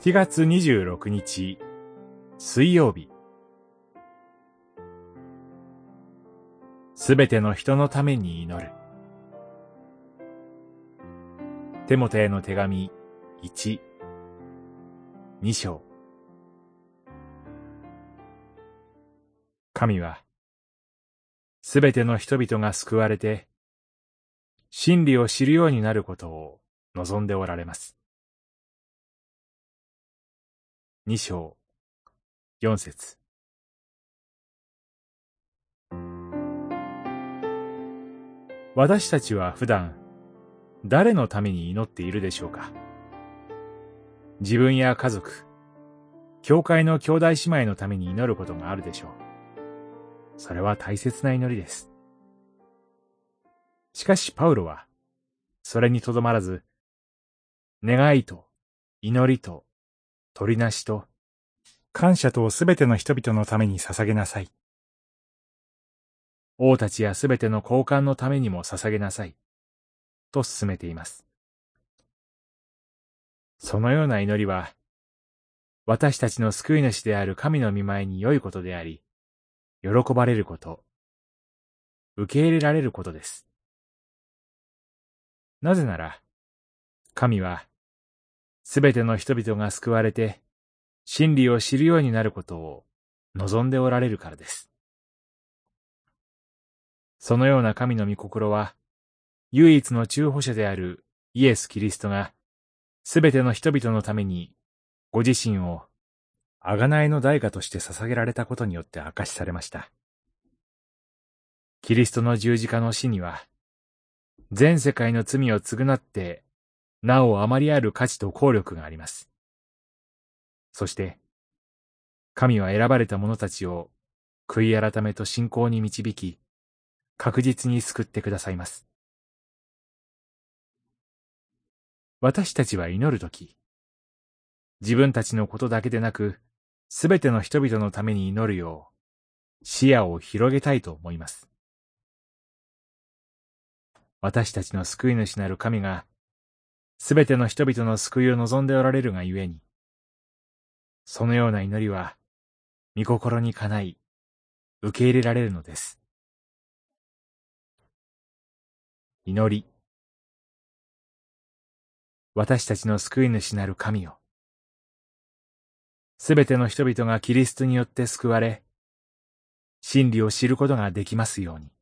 7月26日水曜日。すべての人のために祈る。テモテへの手紙1、2章。神はすべての人々が救われて真理を知るようになることを望んでおられます。二章、四節。私たちは普段、誰のために祈っているでしょうか？自分や家族、教会の兄弟姉妹のために祈ることがあるでしょう。それは大切な祈りです。しかしパウロは、それにとどまらず、願いと祈りと取りなしと、感謝とをすべての人々のために捧げなさい。王たちやすべての交換のためにも捧げなさい。と進めています。そのような祈りは、私たちの救い主である神の見前に良いことであり、喜ばれること、受け入れられることです。なぜなら、神はすべての人々が救われて、真理を知るようになることを望んでおられるからです。そのような神の御心は、唯一の中保者であるイエス・キリストが、すべての人々のために、ご自身を、贖いの代価として捧げられたことによって明かしされました。キリストの十字架の死には、全世界の罪を償ってなおあまりある価値と効力があります。そして、神は選ばれた者たちを悔い改めと信仰に導き、確実に救ってくださいます。私たちは祈るとき、自分たちのことだけでなく、すべての人々のために祈るよう、視野を広げたいと思います。私たちの救い主なる神がすべての人々の救いを望んでおられるがゆえに、そのような祈りは、御心にかない、受け入れられるのです。祈り。私たちの救い主なる神よ。すべての人々がキリストによって救われ、真理を知ることができますように。